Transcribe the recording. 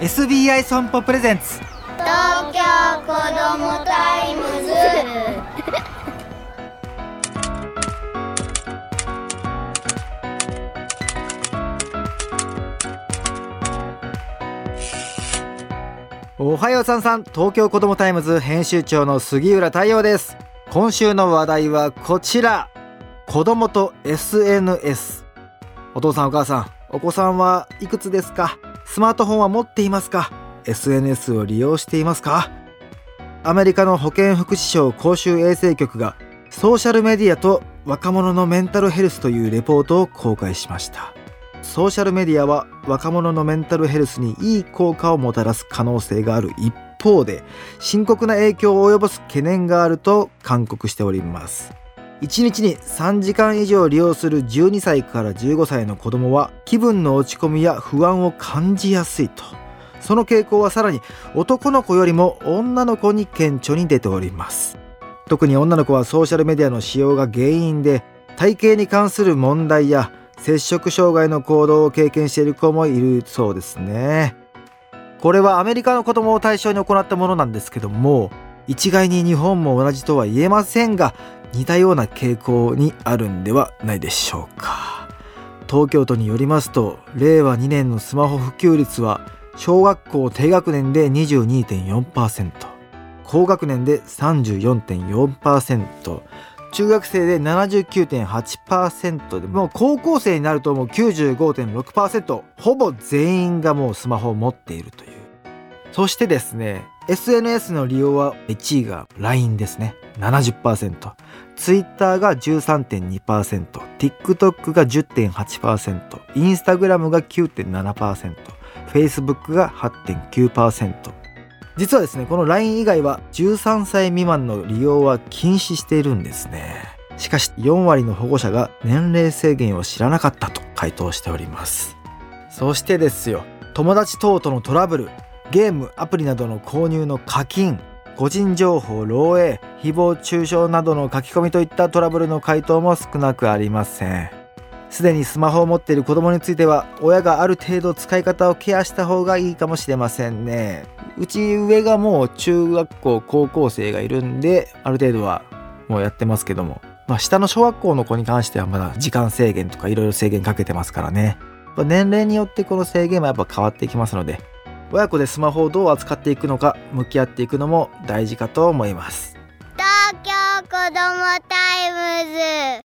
SBI 損保 presents。東京子どもタイムズ。おはようさんさん。東京子どもタイムズ編集長の杉浦太陽です。今週の話題はこちら。子供と SNS お父さんお母さんお子さんはいくつですか？スマートフォンは持っていますか？SNS を利用していますか？アメリカの保健福祉省公衆衛生局がソーシャルメディアと若者のメンタルヘルスというレポートを公開しました。ソーシャルメディアは若者のメンタルヘルスにいい効果をもたらす可能性がある一方で深刻な影響を及ぼす懸念があると勧告しております。1日に3時間以上利用する12歳から15歳の子供は気分の落ち込みや不安を感じやすいと。その傾向はさらに男の子よりも女の子に顕著に出ております。特に女の子はソーシャルメディアの使用が原因で体型に関する問題や摂食障害の行動を経験している子もいるそうですね。これはアメリカの子供を対象に行ったものなんですけども一概に日本も同じとは言えませんが似たような傾向にあるんではないでしょうか。東京都によりますと令和2年のスマホ普及率は小学校低学年で22.4%高学年で34.4%中学生で79.8%でもう高校生になるともう95.6%ほぼ全員がもうスマホを持っているという。そしてですね SNS の利用は1位が LINE ですね。70%Twitter が 13.2%TikTok が10.8%インスタグラムが 9.7%Facebook が8.9%実はですねこの LINE 以外は13歳未満の利用は禁止しているんですね。しかし4割の保護者が年齢制限を知らなかったと回答しております。そしてですよ友達等とのトラブル。ゲームアプリなどの購入の課金個人情報漏洩誹謗中傷などの書き込みといったトラブルの回答も少なくありません。すでにスマホを持っている子供については親がある程度使い方をケアした方がいいかもしれませんね。うち上がもう中学校高校生がいるんである程度はもうやってますけども、まあ、下の小学校の子に関してはまだ時間制限とかいろいろ制限かけてますからね。年齢によってこの制限はやっぱ変わっていきますので親子でスマホをどう扱っていくのか向き合っていくのも大事かと思います。東京子どもタイムズ。